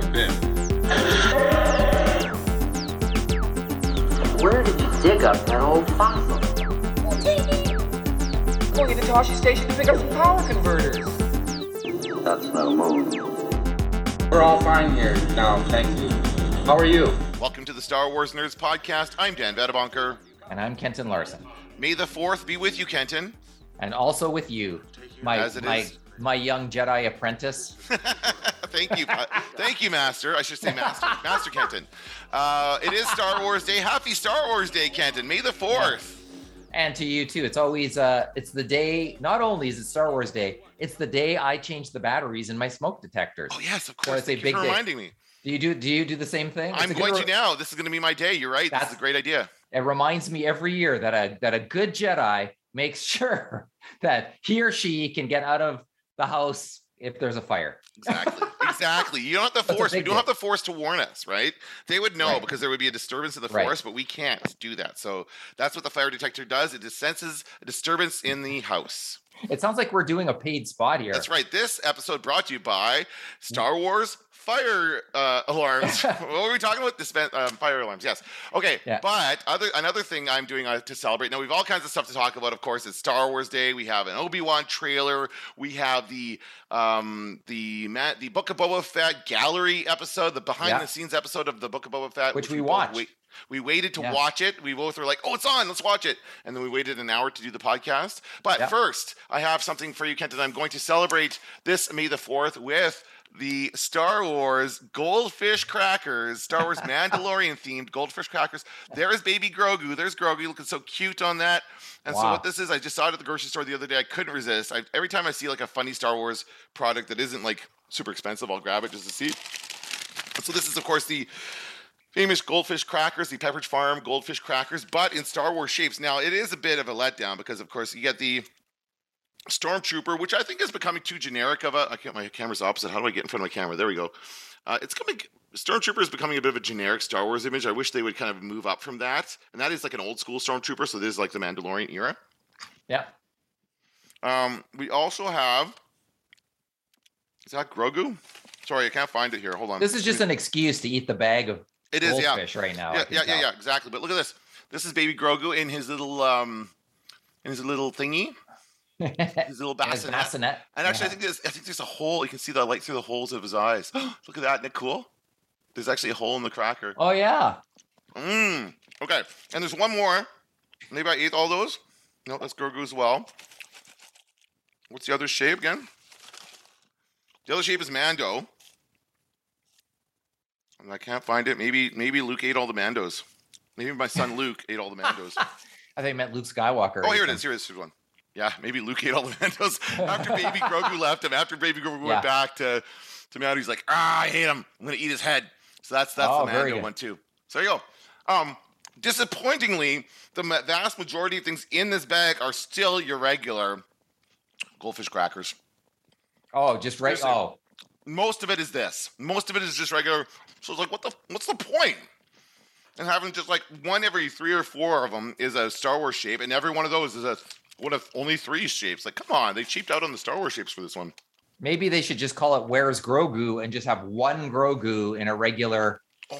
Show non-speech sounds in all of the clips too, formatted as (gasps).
have been. Where did you dig up that old fossil? Going to Tosche Station to pick up some power converters. That's no moon. We're all fine here now, thank you. How are you? Welcome to the Star Wars Nerds Podcast. I'm Dan Vadabonker. And I'm Kenton Larson. May the 4th be with you, Kenton. And also with you, my As it my is. My young Jedi apprentice. (laughs) Thank you. Thank you, Master. I should say Master. Master Kenton. Uh, it is Star Wars Day. Happy Star Wars Day, Kenton. May the 4th. And to you too. It's always uh it's the day not only is it Star Wars Day, it's the day I change the batteries in my smoke detectors. Oh, yes, of So course. it's a Thank you big for day. me. Do you do do you do the same thing? It's I'm going re- to now. This is going to be my day. You're right. This is That's- a great idea. It reminds me every year that a that a good Jedi makes (laughs) sure that he or she can get out of the house if there's a fire. Exactly. (laughs) exactly. You don't have the force. We don't have the force to warn us, right? They would know Right. because there would be a disturbance in the Right. force, but we can't do that. So that's what the fire detector does. It just senses a disturbance in the house. It sounds like we're doing a paid spot here. That's right. This episode brought to you by Star mm. Wars fire uh, alarms. (laughs) what were we talking about? Dispen- um, fire alarms. Yes. Okay. Yeah. But other another thing I'm doing uh, to celebrate. Now we've all kinds of stuff to talk about. Of course, it's Star Wars Day. We have an Obi Wan trailer. We have the um the Matt the Book of Boba Fett gallery episode, the behind Yeah. the scenes episode of the Book of Boba Fett, Which we both watched. wait- we waited to Yeah. watch it. We both were like, "Oh, it's on! Let's watch it!" And then we waited an hour to do the podcast. But first, I have something for you, Kenton. I'm going to celebrate this May the Fourth with the Star Wars goldfish crackers, Star Wars (laughs) Mandalorian themed goldfish crackers. There is Baby Grogu. There's Grogu looking so cute on that. And so what this is, I just saw it at the grocery store the other day. I couldn't resist. I, every time I see like a funny Star Wars product that isn't like super expensive, I'll grab it just to see. So this is, of course, the famous goldfish crackers, the Pepperidge Farm goldfish crackers, but in Star Wars shapes. Now, it is a bit of a letdown because, of course, you get the Stormtrooper, which I think is becoming too generic of a. I can't. My camera's opposite. How do I get in front of my camera? There we go. Uh, it's coming. Stormtrooper is becoming a bit of a generic Star Wars image. I wish they would kind of move up from that. And that is like an old school Stormtrooper. So this is like the Mandalorian era. yeah. Um, we also have. Is that Grogu? Sorry, I can't find it here. Hold on. This is just an excuse to eat the bag of It is, yeah. goldfish right now. Yeah, yeah, yeah, yeah, exactly. But look at this. This is Baby Grogu in his little um, in his little thingy, his little (laughs) As bassinet. bassinet. And actually, I think there's, I think there's a hole. You can see the light through the holes of his eyes. (gasps) look at that, isn't it cool? There's actually a hole in the cracker. Oh yeah. Mmm. Okay, and there's one more. Maybe I ate all those. No, that's Grogu as well. What's the other shape again? The other shape is Mando. And I can't find it. Maybe maybe Luke ate all the Mandos. Maybe my son (laughs) Luke ate all the Mandos. I think I meant Luke Skywalker. Oh, here it is. Here it is. Here's one. Yeah, maybe Luke ate all the (laughs) Mandos after Baby Grogu left him. After Baby Grogu Yeah. went back to to Mando, he's like, ah, I hate him. I'm gonna eat his head. So that's that's Oh, the Mando one too. So there you go. Um, disappointingly, the vast majority of things in this bag are still your regular goldfish crackers. Oh, just right. Oh, Most of it is this. Most of it is just regular. So it's like, what the? What's the point? And having just like one every three or four of them is a Star Wars shape, and every one of those is a one of only three shapes. Like, come on, they cheaped out on the Star Wars shapes for this one. maybe they should just call it "Where's Grogu" and just have one Grogu in a regular Oh,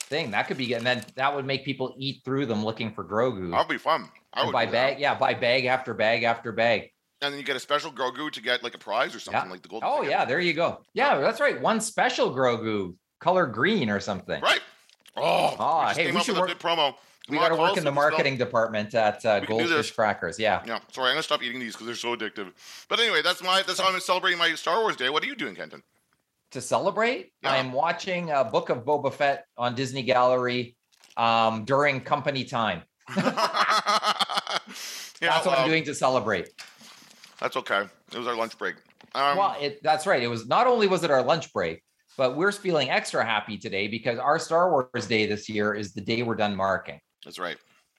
thing. That could be, and then that would make people eat through them looking for Grogu. that'd be fun. I would buy bag, yeah, buy bag after bag after bag. and then you get a special Grogu to get like a prize or something Yeah. like the gold. Oh yeah, there you go. Yeah, that's right. One special Grogu, color green or something. right. Oh, Ah, we just hey, came we up should with work- promo. We got to work in the if you spell- marketing department at uh, We can do this. Goldfish Crackers. Yeah. Yeah, sorry, I'm gonna stop eating these because they're so addictive. But anyway, that's my that's how I'm celebrating my Star Wars Day. What are you doing, Kenton? To celebrate, Yeah. I am watching a Book of Boba Fett on Disney Gallery um, during company time. (laughs) Yeah, That's what I'm doing to celebrate. That's okay. It was our lunch break. Um, well, it, that's right. It was not only was it our lunch break, but we're feeling extra happy today because our Star Wars Day this year is the day we're done marking. That's right.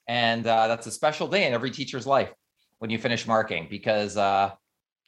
and uh, that's a special day in every teacher's life when you finish marking because uh,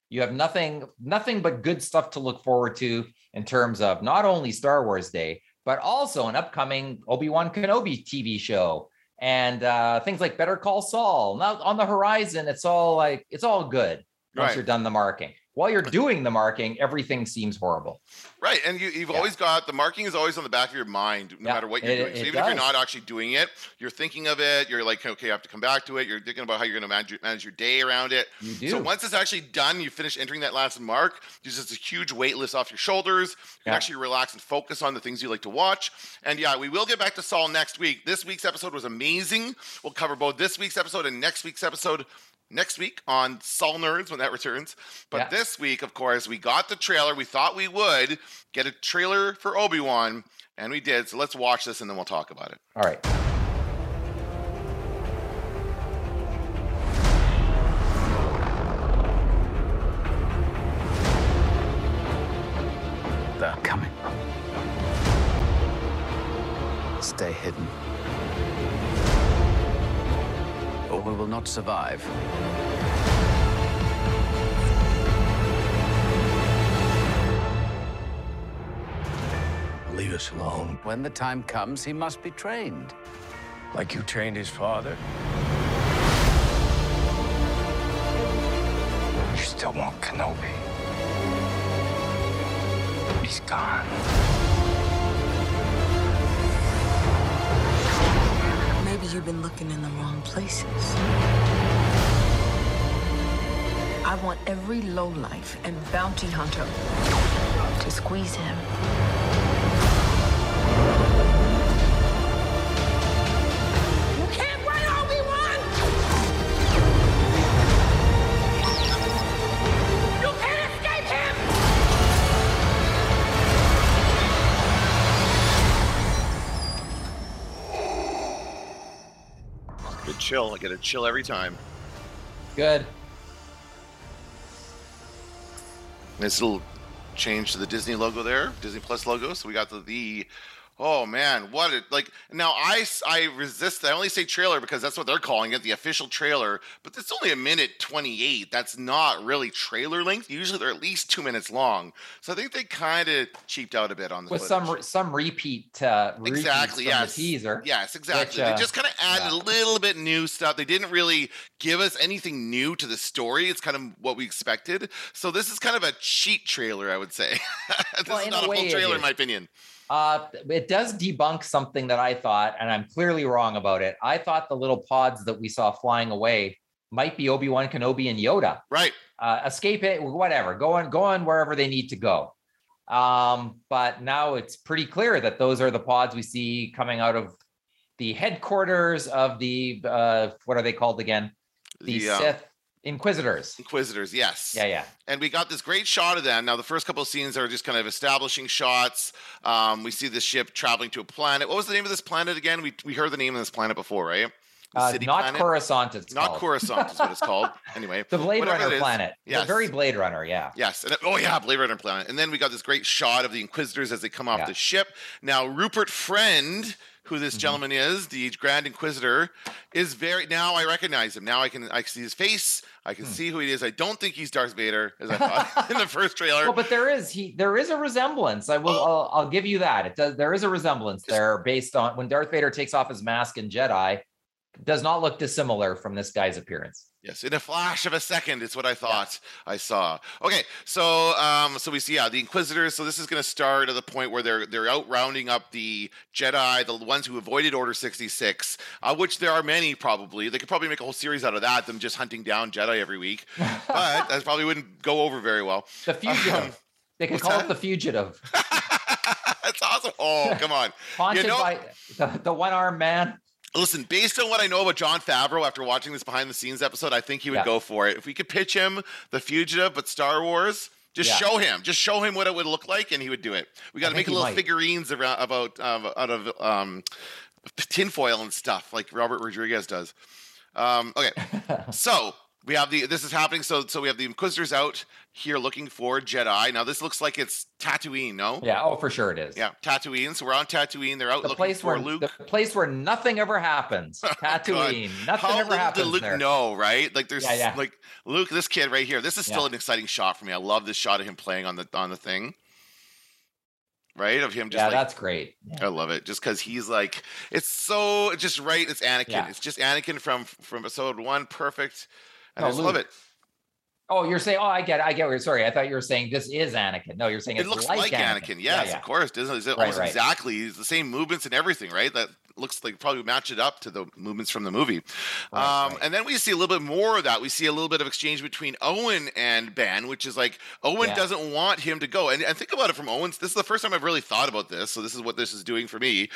you have nothing nothing but good stuff to look forward to in terms of not only Star Wars Day but also an upcoming Obi Wan Kenobi TV show and uh, things like Better Call Saul. Now on the horizon, it's all like it's all good once Right. you're done the marking. While you're doing the marking, everything seems horrible. Right, and you, you've Yeah. always got the marking is always on the back of your mind, no Yeah, matter what you're it- doing. so even if you're not actually doing it, you're thinking of it. You're like, okay, I have to come back to it. You're thinking about how you're going to manage, your- manage your day around it. You do. So once it's actually done, you finish entering that last mark. There's just a huge weight lifts off your shoulders. You can actually relax and focus on the things you like to watch. And yeah, we will get back to Saul next week. This week's episode was amazing. We'll cover both this week's episode and next week's episode next week on Saul Nerds when that returns. But Yeah. this week, of course, we got the trailer. We thought we would get a trailer for Obi Wan, and we did. So let's watch this and then we'll talk about it. All right. They're coming. Stay hidden. We will not survive. Leave us alone. When the time comes, he must be trained. Like you trained his father. You still want Kenobi. He's gone. Maybe you've been looking in the wrong places. I want every lowlife and bounty hunter to squeeze him. Chill. I get a chill every time. Good. Nice little change to the Disney logo there, Disney Plus logo. So we got the, the oh man, what it like now I I resist I only say trailer because that's what they're calling it, the official trailer, but it's only a minute 28. That's not really trailer length. Usually they're at least 2 minutes long. So I think they kind of cheaped out a bit on the With footage. some some repeat uh Exactly. Yes. teaser. Yes. Exactly. uh, they just kind of added yeah. a little bit new stuff. They didn't really give us anything new to the story. It's kind of what we expected. So this is kind of a cheat trailer, I would say. (laughs) this Well, is not a a full trailer, in my opinion. Uh, it does debunk something that I thought, and I'm clearly wrong about it. I thought the little pods that we saw flying away might be Obi Wan Kenobi and Yoda. Right. Uh, escape it, whatever. Go on, go on wherever they need to go. Um, but now it's pretty clear that those are the pods we see coming out of the headquarters of the uh, what are they called again? The, The, uh, Sith Inquisitors. Inquisitors, yes. Yeah, yeah. And we got this great shot of them. Now, the first couple of scenes are just kind of establishing shots. Um, we see the ship traveling to a planet. What was the name of this planet again? We, we heard the name of this planet before, right? Uh, not planet? Coruscant. It's Not called. Coruscant is what it's called. (laughs) Anyway, The Blade Runner planet. Yeah, very Blade Runner. Yeah. Yes. And, oh, yeah, Blade Runner planet. And then we got this great shot of the Inquisitors as they come off Yeah. the ship. Now, Rupert Friend, who Mm-hmm. this gentleman is, the Grand Inquisitor, is very. Now I recognize him. Now I can I can see his face. I Hmm. can see who he is. I don't think he's Darth Vader, as I thought (laughs) in the first trailer. Well, but there is he there is a resemblance. I will I'll, I'll give you that. It does there is a resemblance there based on when Darth Vader takes off his mask in Jedi. Does not look dissimilar from this guy's appearance. Yes, in a flash of a second, it's what I thought I saw. Okay, so um, so we see yeah the Inquisitors. So this is going to start at the point where they're they're out rounding up the Jedi, the ones who avoided Order sixty six, uh, which there are many probably. They could probably make a whole series out of that, them just hunting down Jedi every week. (laughs) But that probably wouldn't go over very well. The fugitive. Um, they could call that? it the fugitive. (laughs) That's awesome. Oh, come on. (laughs) Haunted know- by the, the one armed man. Listen, based on what I know about Jon Favreau after watching this behind the scenes episode, I think he would Yeah. go for it. If we could pitch him The Fugitive, but Star Wars, just Yeah. show him, just show him what it would look like, and he would do it. We got to make little might. figurines around about um, out of um, tinfoil and stuff, like Robert Rodriguez does. Um, okay, (laughs) so we have the this is happening. So so we have the Inquisitors out here looking for Jedi. Now this looks like it's Tatooine, no? Yeah, oh for sure it is. Yeah, Tatooine. So we're on Tatooine. They're out The looking place for where Luke. the place where nothing ever happens. (laughs) Oh, Tatooine. Nothing How ever happens did Luke there. know, right? Like there's Yeah, yeah. like Luke, this kid right here. This is still Yeah. an exciting shot for me. I love this shot of him playing on the on the thing. Right? Of him just Yeah, like that's great. I love it. Just because he's like it's so just right. It's Anakin. Yeah. It's just Anakin from from episode one. Perfect. I just love it. Oh, you're saying, oh, I get it. I get what you're sorry. I thought you were saying this is Anakin. No, you're saying It looks like, Anakin. Yeah, Yes, yeah. of course. Doesn't it? Right, almost right. exactly it's the same movements and everything, right? That looks like probably match it up to the movements from the movie. Right, um. And then we see a little bit more of that. We see a little bit of exchange between Owen and Ben, which is like Owen Yeah. doesn't want him to go. And, and think about it from Owen's. This is the first time I've really thought about this. So this is what this is doing for me.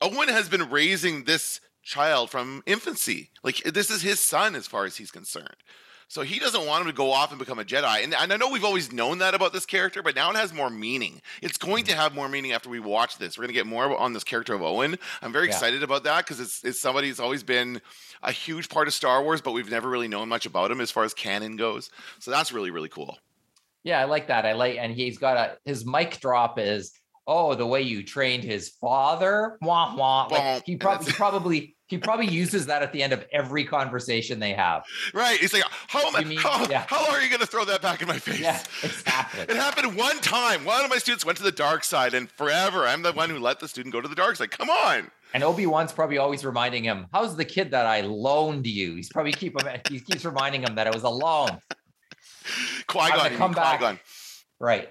Owen has been raising this child from infancy. Like this is his son as far as he's concerned. So he doesn't want him to go off and become a Jedi. And, and I know we've always known that about this character, but now it has more meaning. It's going to have more meaning after we watch this. We're going to get more on this character of Owen. I'm very Yeah. excited about that because it's, it's somebody who's always been a huge part of Star Wars, but we've never really known much about him as far as canon goes. So that's really, really cool. Yeah, I like that. I like, and he's got a his mic drop is oh the way you trained his father. Wah wah. Like he probably he probably he probably uses that at the end of every conversation they have. Right. He's like, how, am I, mean- how, yeah. how long are you going to throw that back in my face? Yeah, exactly. It happened one time. One of my students went to the dark side, and forever I'm the one who let the student go to the dark side. Come on. And Obi Wan's probably always reminding him, "How's the kid that I loaned you?" He's probably keep him. He keeps reminding him that it was a loan. Qui Gon, come back. Qui-Gon. Right.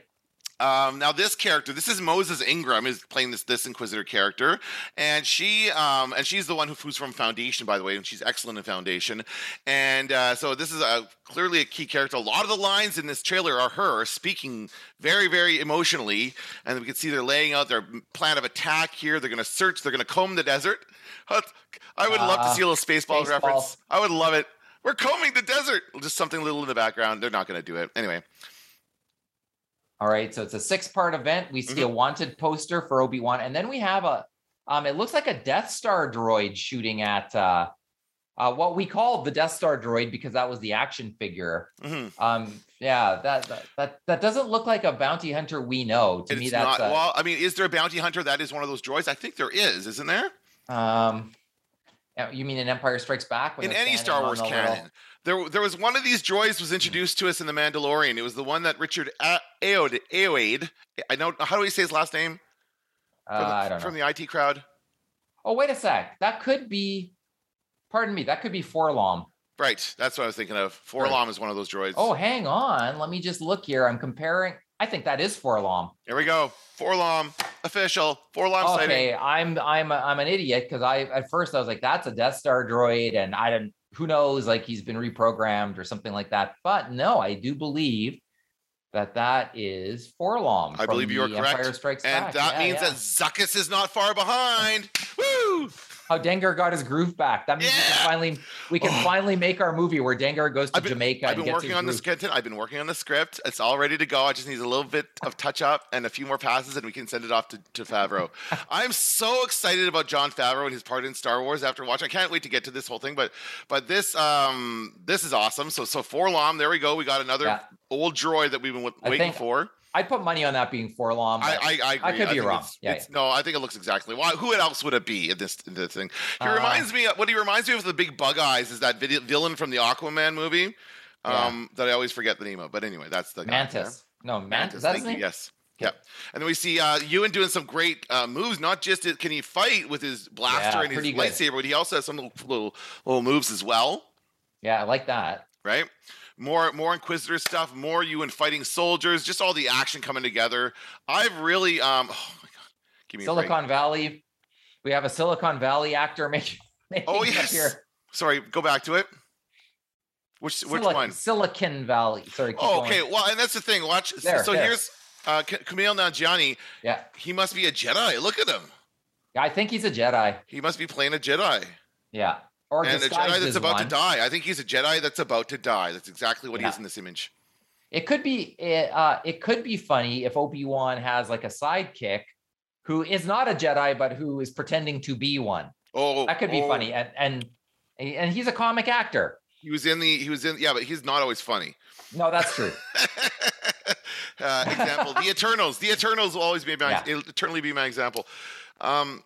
Um, now this character, this is Moses Ingram, is playing this this Inquisitor character, and she um, and she's the one who, who's from Foundation, by the way, and she's excellent in Foundation, and uh, so this is a clearly a key character. A lot of the lines in this trailer are her speaking very very emotionally, and we can see they're laying out their plan of attack here. They're going to search. They're going to comb the desert. I would love to Uh, see a little Spaceballs Spaceball. reference. I would love it. We're combing the desert. Just something little in the background. They're not going to do it anyway. All right. So it's a six part event. We see a wanted poster for Obi Wan, and then we have a. Um, it looks like a Death Star droid shooting at uh, uh, what we call the Death Star droid because that was the action figure. Mhm. Um, yeah, that, that that that doesn't look like a bounty hunter we know. To It's me, that's not. a- well, I mean, is there a bounty hunter that is one of those droids? I think there is, isn't there? um. You mean in Empire Strikes Back? In any Star Wars the little- canon, there there was one of these droids was introduced to us in the Mandalorian. It was the one that Richard A-. Ayoade. I know. How do we say his last name? Uh, From the, I don't know. From the IT crowd. Oh, wait a sec. That could be. Pardon me. That could be 4-LOM. Right. That's what I was thinking of. 4-LOM is one of those droids. Oh, hang on. Let me just look here. I'm comparing. I think that is 4-LOM. Here we go. 4-LOM official. 4-LOM sighting. Okay, I'm I'm a, I'm an idiot because I at first I was like that's a Death Star droid and I didn't who knows like he's been reprogrammed or something like that. But no, I do believe that that is 4-LOM. I believe you are correct. Empire Strikes and Back. that Yeah, means yeah. that Zuckuss is not far behind. Woo! How Dengar got his groove back. That means we can finally we can Oh. finally make our movie where Dengar goes to I've been, Jamaica I've been working on the groove. script. I've been working on the script. It's all ready to go. I just need a little bit of touch up and a few more passes, and we can send it off to, to Favreau. (laughs) I'm so excited about Jon Favreau and his part in Star Wars after watching. I can't wait to get to this whole thing, but but this um this is awesome. So so 4-LOM, there we go. We got another Yeah. old droid that we've been w- waiting think- for. I'd put money on that being 4-LOM. I, I, I, agree. could be wrong. It's, Yeah, it's- No, I think it looks exactly. Why? Who else would it be in this in this thing? He Uh, reminds me. What he reminds me of the big bug eyes is that vid- villain from the Aquaman movie. Yeah. Um, that I always forget the name of. But anyway, that's the guy. Mantis. No, Mantis. Mantis. That's Thank you. Yes. Yeah. And then we see uh, Ewan doing some great uh, moves. Not just can he fight with his blaster Yeah, and his pretty good. lightsaber, but he also has some little, little little moves as well. Yeah, I like that. Right. More more Inquisitor stuff. More Ewan fighting soldiers. Just all the action coming together. I've really um. Oh my god. Give me. Silicon Valley. We have a Silicon Valley actor (laughs) making. making Oh yes. Here. Sorry, go back to it. Which which Silic- one? Silicon Valley. Sorry. Oh, going. okay. Well, and that's the thing. Watch. There, so there. here's uh, Kumail Nanjiani. Yeah. He must be a Jedi. Look at him. Yeah, I think he's a Jedi. He must be playing a Jedi. Yeah. Or and a Jedi that's about one. to die. I think he's a Jedi that's about to die. That's exactly what he is in this image. It could be it, uh it could be funny if Obi-Wan has like a sidekick who is not a Jedi but who is pretending to be one. Oh, That could be oh, funny. And and and he's a comic actor. He was in the. He was in. Yeah, but he's not always funny. No, that's true. (laughs) uh, example: The Eternals. The Eternals will always be my. Yeah. Eternally be my example. Um,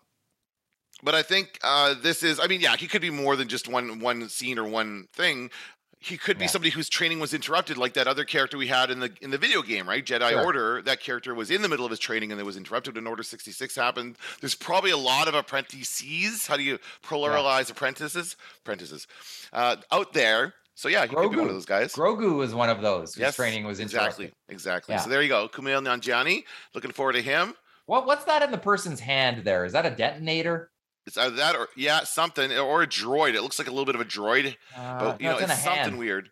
but I think uh, this is. I mean, yeah, he could be more than just one one scene or one thing. He could be Yeah. somebody whose training was interrupted, like that other character we had in the in the video game, right? Jedi Sure. Order. That character was in the middle of his training and it was interrupted, when Order sixty six happened. There's probably a lot of apprentices. How do you pluralize apprentices? Apprentices uh, out there So yeah, he could be one Grogu. of those guys. Grogu was one of those whose Yes, training was exactly, interrupted. exactly. Yeah. So there you go, Kumail Nanjiani. Looking forward to him. What what's that in the person's hand there? Is that a detonator? It's either that or yeah, something or a droid. It looks like a little bit of a droid, Uh, but you no, know, it's it's something hand. weird.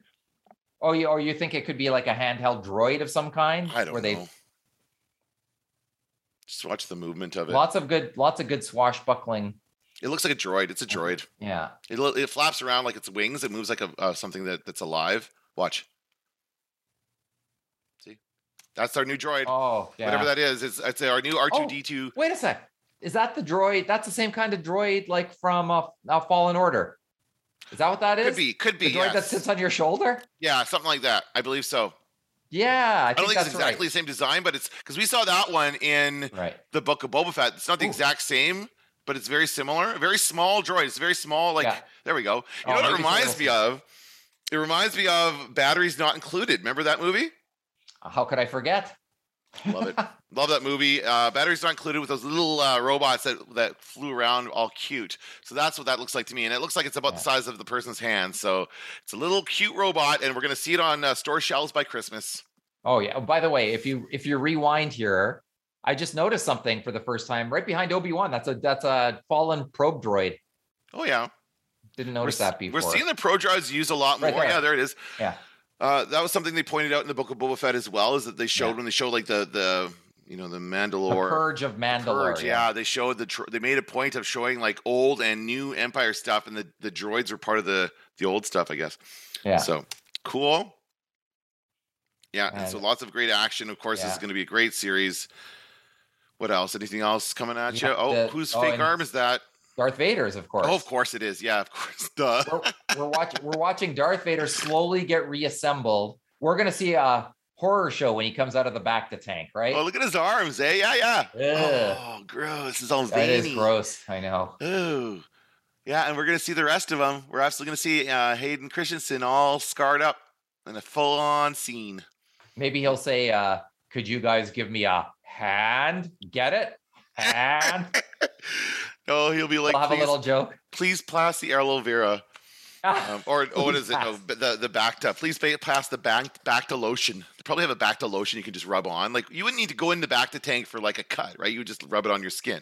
Oh, you or you think it could be like a handheld droid of some kind? I don't where know. they Just watch the movement of it. lots of good lots of good swashbuckling. It looks like a droid. It's a droid. Yeah. It, it flaps around like its wings. It moves like a uh, something that, that's alive. Watch. See, that's our new droid. Oh, yeah. Whatever that is, it's, it's our new R two D two. Wait a sec. Is that the droid? That's the same kind of droid like from a, uh, Fallen Order. Is that what that is? Could be, could be. The droid that sits on your shoulder? Yeah, something like that. I believe so. Yeah, I I, don't think that's it's exactly the same design, but it's because we saw that one in right. Right. the Book of Boba Fett. It's not the Ooh. exact same, but it's very similar. A very small droid. It's very small. Like Yeah. there we go. You Oh, know what it reminds me of? It reminds me of Batteries Not Included. Remember that movie? How could I forget? Love it. (laughs) Love that movie. Uh, batteries not included with those little uh, robots that that flew around, all cute. So that's what that looks like to me, and it looks like it's about the size of the person's hand. So it's a little cute robot, and we're gonna see it on uh, store shelves by Christmas. Oh yeah. By the way, if you if you rewind here, I just noticed something for the first time right behind Obi Wan. That's a that's a fallen probe droid. Oh yeah, Didn't we're, notice that before. we're seeing the probe droids used a lot more. Right. Yeah, there it is. Yeah. Uh, that was something they pointed out in the Book of Boba Fett as well. Is that they showed Yeah. when they showed like the the you know the the Mandalore. purge of Mandalore. Purge, yeah. they showed the tr- they made a point of showing like old and new Empire stuff, and the the droids were part of the the old stuff, I guess. Yeah. So cool. Yeah, and so lots of great action. Of course, this is going to be a great series. What else? Anything else coming at Yeah, you? Oh, the- whose oh, fake arm is that? Darth Vader's, of course. Oh, of course it is. Yeah, of course. (laughs) Duh. we're, we're watching we're watching Darth Vader slowly get reassembled. We're gonna see a horror show when he comes out of the back to tank, right? Oh, look at his arms, eh? Yeah, yeah. Ugh. Oh, gross. It's all that is gross. I know. Ooh. Yeah, and we're gonna see the rest of them. We're absolutely gonna see uh, Hayden Christensen all scarred up in a full-on scene. Maybe he'll say, uh, "Could you guys give me a hand? Get it? (laughs) Hand." (laughs) Oh, he'll be like, we'll have please, a little joke. please pass the aloe vera, um, (laughs) or oh, what is it? No, the the Bacta. Please pass the back Bacta lotion. They probably have a Bacta lotion you can just rub on. Like you wouldn't need to go in the Bacta tank for like a cut, right? You would just rub it on your skin.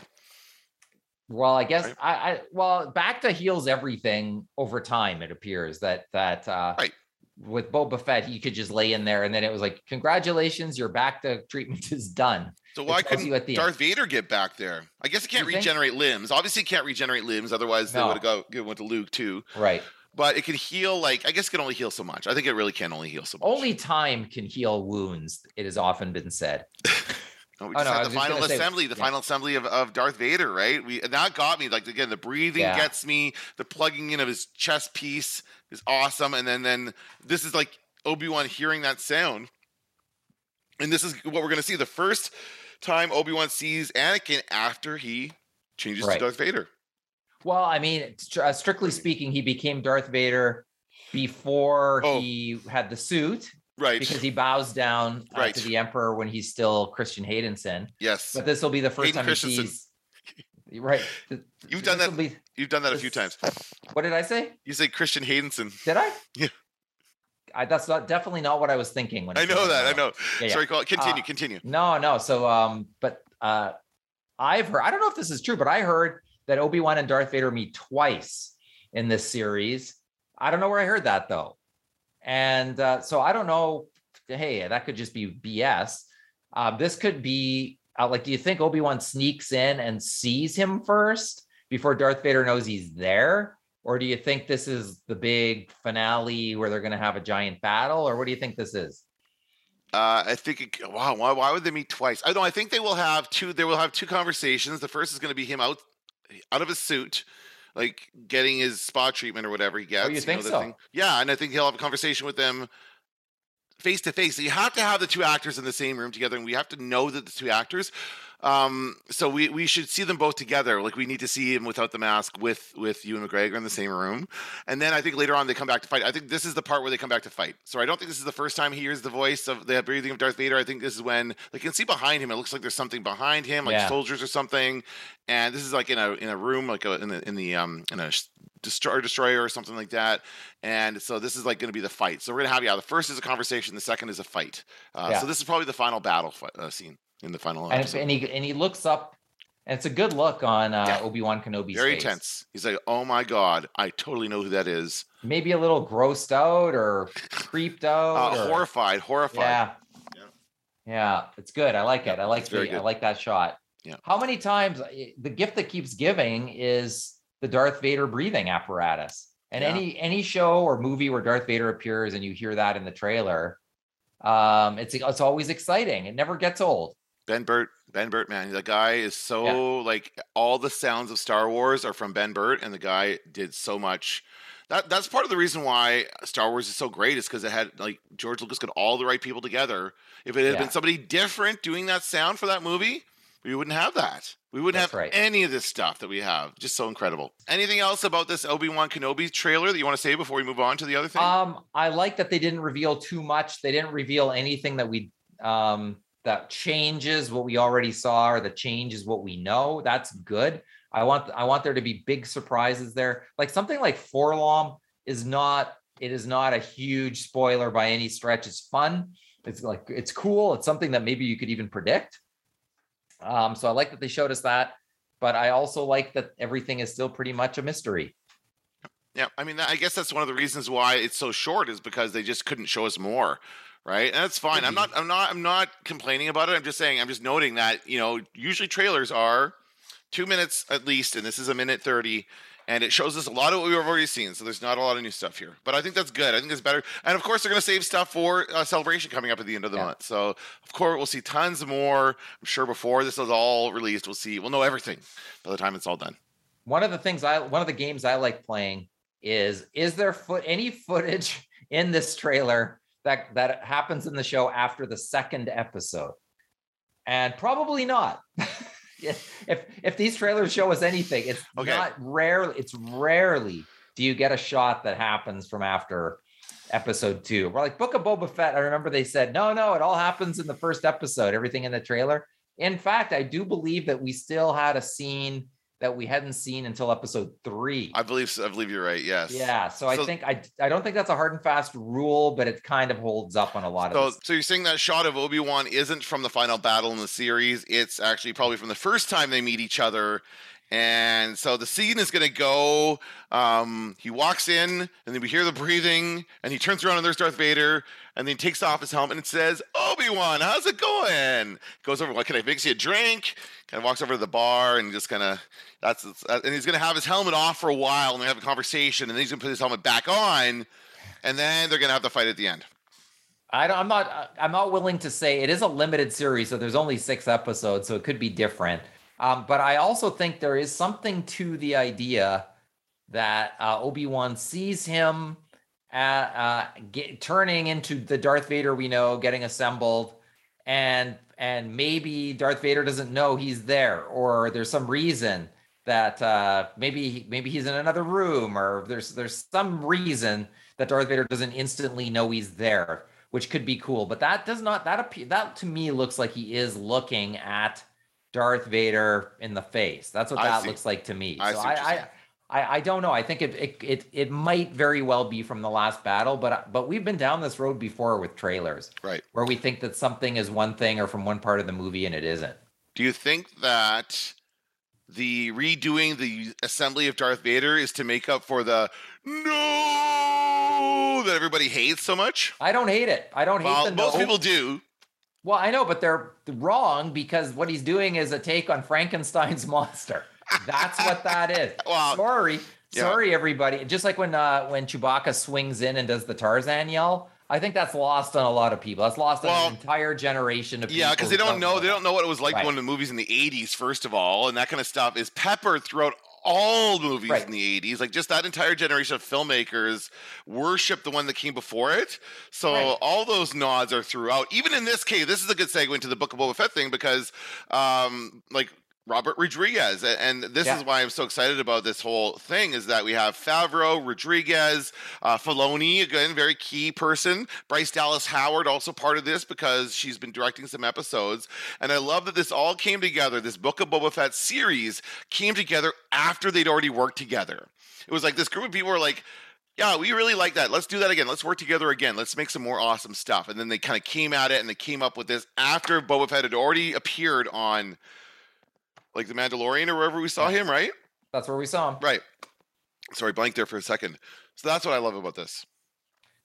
Well, I guess Right. I, I well Bacta heals everything over time. It appears that that uh, Right. with Boba Fett, you could just lay in there, and then it was like, "Congratulations, your Bacta treatment (laughs) is done." So why couldn't the end. Darth Vader get back there? I guess he can't You think? regenerate limbs. Obviously, he can't regenerate limbs. Otherwise, they would have one to Luke too. Right. But it can heal. Like I guess it can only heal so much. I think it really can only heal so much. Only time can heal wounds. It has often been said. (laughs) No, we Oh, just no, had the final gonna say- assembly, the yeah. final assembly of, of Darth Vader, right? We and that got me. Like again, the breathing Yeah. gets me. The plugging in of his chest piece is awesome. And then then this is like Obi Wan hearing that sound, and this is what we're gonna see the first time Obi Wan sees Anakin after he changes Right. to Darth Vader. Well, I mean, uh, strictly speaking, he became Darth Vader before Oh. he had the suit Right. because he bows down uh, Right. to the Emperor when he's still Christian Haydenson. yes. But this will be the first Hayden time he sees. (laughs) Right. You've done that. be- You've done that a few times. what did I say? You say Christian Haydenson. Did I? Yeah. I, that's not definitely not what I was thinking when I know that. I know. Yeah, yeah. Sorry, call, continue. Uh, continue. No, no. So, um, but uh, I've heard. I don't know if this is true, but I heard that Obi Wan and Darth Vader meet twice in this series. I don't know where I heard that though, and uh, so I don't know. Hey, that could just be BS. Uh, this could be uh, like. Do you think Obi Wan sneaks in and sees him first before Darth Vader knows he's there? Or do you think this is the big finale where they're going to have a giant battle? Or what do you think this is? Uh, I think. It, wow. Why, why would they meet twice? I know. I think they will have two. They will have two conversations. The first is going to be him out, out of his suit, like getting his spa treatment or whatever he gets. Oh, you think the so? Yeah, and I think he'll have a conversation with them face to face. So you have to have the two actors in the same room together, and we have to know that the two actors. Um, so we we should see them both together. Like we need to see him without the mask with with Ewan McGregor in the same room, and then I think later on they come back to fight. I think this is the part where they come back to fight. So I don't think this is the first time he hears the voice of the breathing of Darth Vader. I think this is when they can see behind him. It looks like there's something behind him, like Yeah. soldiers or something. And this is like in a in a room, like a, in the in the um in a destroyer destroyer or something like that. And so this is like going to be the fight. So we're going to have yeah, the first is a conversation, the second is a fight. Uh, Yeah. So this is probably the final battle uh, scene in the final And, episode. and he and he looks up, and it's a good look on uh, Yeah. Obi Wan Kenobi's Very face. tense. He's like, "Oh my god, I totally know who that is." Maybe a little grossed out or creeped (laughs) out. Uh, or- horrified, horrified. Yeah. Yeah. Yeah, it's good. I like it. I like it's very the, I like that shot. Yeah. How many times eh, the gift that keeps giving is the Darth Vader breathing apparatus. And Yeah. any any show or movie where Darth Vader appears and you hear that in the trailer, um, it's it's always exciting. It never gets old. Ben Burtt, Ben Burtt, man, the guy is so like all the sounds of Star Wars are from Ben Burtt, and the guy did so much. That that's part of the reason why Star Wars is so great is because it had like George Lucas got all the right people together. If it had Yeah. been somebody different doing that sound for that movie, we wouldn't have that. We wouldn't That's have right. any of this stuff that we have. Just so incredible. Anything else about this Obi Wan Kenobi trailer that you want to say before we move on to the other thing? Um, I like that they didn't reveal too much. They didn't reveal anything that we um that changes what we already saw or that changes what we know. That's good. I want I want there to be big surprises there. Like something like 4-LOM is not it is not a huge spoiler by any stretch. It's fun. It's like it's cool. It's something that maybe you could even predict. Um, so I like that they showed us that, but I also like that everything is still pretty much a mystery. Yeah, I mean, I guess that's one of the reasons why it's so short is because they just couldn't show us more, right? And that's fine. I'm not, I'm not, I'm not complaining about it. I'm just saying, I'm just noting that you know, usually trailers are two minutes at least, and this is a minute thirty, and it shows us a lot of what we've already seen. So there's not a lot of new stuff here, but I think that's good. I think it's better, and of course they're going to save stuff for uh, celebration coming up at the end of the Yeah. month. So of course we'll see tons more. I'm sure before this is all released, we'll see, we'll know everything by the time it's all done. one of the things I one of the games I like playing is is there foot any footage in this trailer that that happens in the show after the second episode? And probably not. (laughs) if if these trailers show us anything, it's Okay. not rarely it's rarely do you get a shot that happens from after episode two. We're like Book of Boba Fett. I remember they said, no, no, it all happens in the first episode, everything in the trailer. In fact, I do believe that we still had a scene that we hadn't seen until episode three. I believe, I believe you're right. Yes. Yeah, so I think I I don't think that's a hard and fast rule, but it kind of holds up on a lot So, of this. so you're saying that shot of Obi Wan isn't from the final battle in the series? It's actually probably from the first time they meet each other. And so the scene is going to go. Um, he walks in, and then we hear the breathing, and he turns around, and there's Darth Vader, and then he takes off his helmet and says, "Obi Wan, how's it going?" Goes over, like, can I fix you a drink? Kind of walks over to the bar and just kind of that's and he's going to have his helmet off for a while, and they have a conversation, and then he's going to put his helmet back on, and then they're going to have the fight at the end. I don't, I'm not I'm not willing to say it is a limited series, so there's only six episodes, so it could be different. Um, but I also think there is something to the idea that uh, Obi Wan sees him at, uh, get, turning into the Darth Vader we know, getting assembled, and and maybe Darth Vader doesn't know he's there, or there's some reason that uh, maybe maybe he's in another room, or there's there's some reason that Darth Vader doesn't instantly know he's there, which could be cool. But that does not that appear that to me looks like he is looking at Darth Vader in the face. That's what that looks like to me. I so see what you're I. I, I I don't know. I think it, it it it might very well be from the last battle, but but we've been down this road before with trailers Right. where we think that something is one thing or from one part of the movie and it isn't. Do you think that the redoing the assembly of Darth Vader is to make up for the no that everybody hates so much? I don't hate it. I don't hate Well, the most no. people do. Well, I know, but they're wrong because what he's doing is a take on Frankenstein's (laughs) monster. That's what that is. (laughs) Well, sorry, yeah. sorry, everybody. Just like when uh, when Chewbacca swings in and does the Tarzan yell, I think that's lost on a lot of people. That's lost on an entire generation of people. Yeah, because they don't know. They don't know what it was like Right. when the movies in the '80s, first of all, and that kind of stuff is peppered throughout all movies Right. in the '80s. Like just that entire generation of filmmakers worship the one that came before it. So Right. all those nods are throughout. Even in this case, this is a good segue into the Book of Boba Fett thing because, um, like. Robert Rodriguez. And this Yeah. is why I'm so excited about this whole thing is that we have Favreau, Rodriguez, uh, Filoni, again, very key person. Bryce Dallas Howard, also part of this because she's been directing some episodes. And I love that this all came together. This Book of Boba Fett series came together after they'd already worked together. It was like this group of people were like, yeah, we really like that. Let's do that again. Let's work together again. Let's make some more awesome stuff. And then they kind of came at it and they came up with this after Boba Fett had already appeared on like The Mandalorian or wherever we saw him, right? That's where we saw him. Right. Sorry, blank there for a second. So that's what I love about this.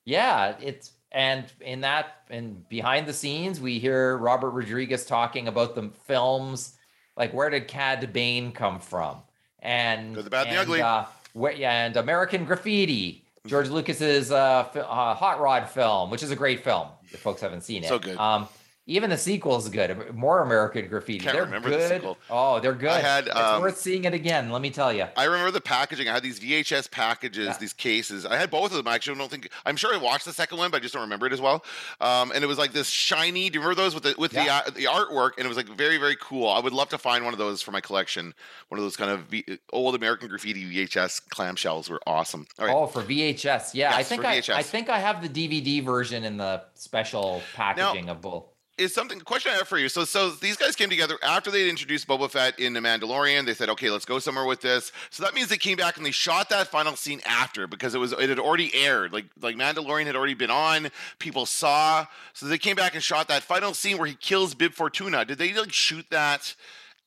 Yeah, it's and in that and behind the scenes, we hear Robert Rodriguez talking about the films, like where did Cad Bane come from, and Good, the bad, and the ugly. uh, where, yeah, and American Graffiti, George Lucas's uh, uh, Hot Rod film, which is a great film. If folks haven't seen it, So good. Um, even the sequel is good. More American Graffiti. Can't they're remember the good. sequel. Oh, they're good. I had, it's um, worth seeing it again. Let me tell you. I remember the packaging. I had these VHS packages, Yeah. these cases. I had both of them. I actually, don't think I'm sure I watched the second one, but I just don't remember it as well. Um, and it was like this shiny. Do you remember those with the with Yeah. the uh, the artwork? And it was like very very cool. I would love to find one of those for my collection. One of those kind of v- old American graffiti VHS clamshells were awesome. Right. Oh, for VHS. Yeah, I think I. I think I have the DVD version in the special packaging of both. Is something question I have for you. So so these guys came together after they introduced Boba Fett in The Mandalorian. They said, okay, let's go somewhere with this. So that means they came back and they shot that final scene after because it was it had already aired. Like like Mandalorian had already been on. People saw. So they came back and shot that final scene where he kills Bib Fortuna. Did they like shoot that